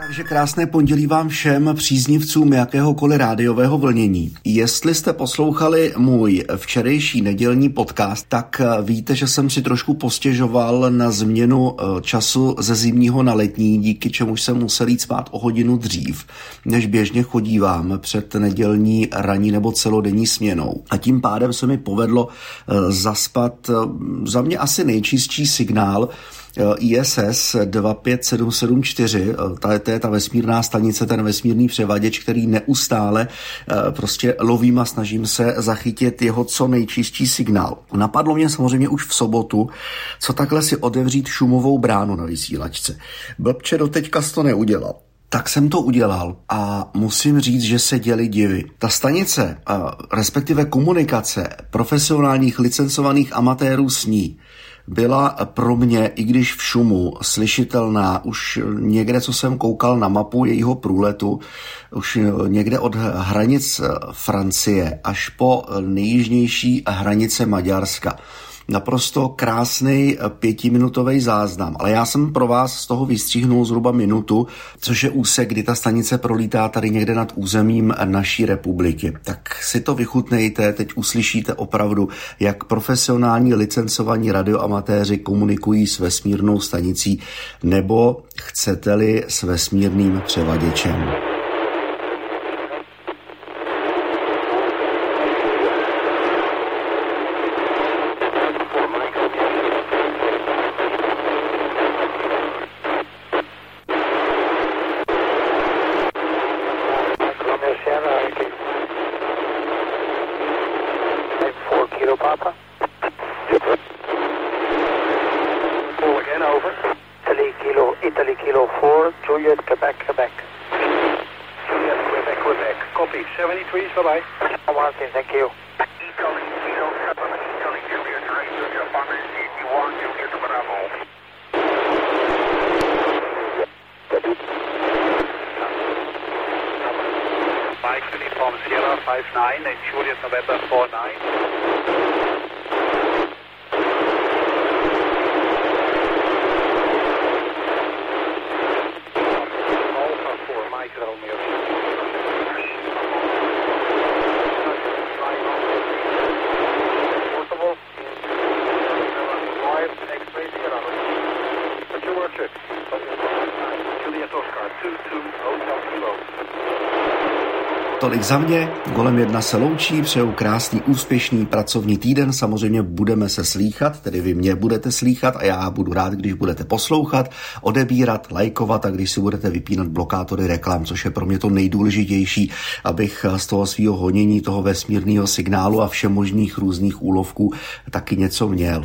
Takže krásné pondělí vám všem příznivcům jakéhokoliv rádiového vlnění. Jestli jste poslouchali můj včerejší nedělní podcast, tak víte, že jsem si trošku postěžoval na změnu eh, času ze zimního na letní, díky čemu jsem musel jít spát o hodinu dřív, než běžně chodívám před nedělní ranní nebo celodenní směnou. A tím pádem se mi povedlo eh, zaspat eh, za mě asi nejčistší signál, ISS 25774, to je ta vesmírná stanice, ten vesmírný převaděč, který neustále eh, prostě lovím a snažím se zachytit jeho co nejčistší signál. Napadlo mě samozřejmě už v sobotu, co takhle si otevřít šumovou bránu na vysílačce. Blbče doteďka to neudělal. Tak jsem to udělal a musím říct, že se děli divy. Ta stanice, respektive komunikace profesionálních licencovaných amatérů s ní, byla pro mě, i když v šumu, slyšitelná. Už někde, co jsem koukal na mapu jejího průletu, už někde od hranic Francie až po nejjižnější hranice Maďarska naprosto krásný eh, pětiminutový záznam, ale já jsem pro vás z toho vystříhnul zhruba minutu, což je úsek, kdy ta stanice prolítá tady někde nad územím naší republiky. Tak si to vychutnejte, teď uslyšíte opravdu, jak profesionální licencovaní radioamatéři komunikují s vesmírnou stanicí, nebo chcete-li s vesmírným převaděčem. Italy Kilo 4, Juliet, Quebec, Quebec. Juliet, Quebec, Quebec. Copy. 73, bye-bye. One thing, thank you. Italy Kilo 7, Italy Juliet, Ranger, Japan, 81, Juliet, Bravo. Mike, uniform Sierra 59 and Juliet, November 49. Mike Romeo. Two work trip. Juliet Oscar, 220 Tolik za mě, golem jedna se loučí, přeju krásný, úspěšný pracovní týden, samozřejmě budeme se slýchat, tedy vy mě budete slýchat a já budu rád, když budete poslouchat, odebírat, lajkovat a když si budete vypínat blokátory reklam, což je pro mě to nejdůležitější, abych z toho svého honění, toho vesmírného signálu a všemožných různých úlovků taky něco měl.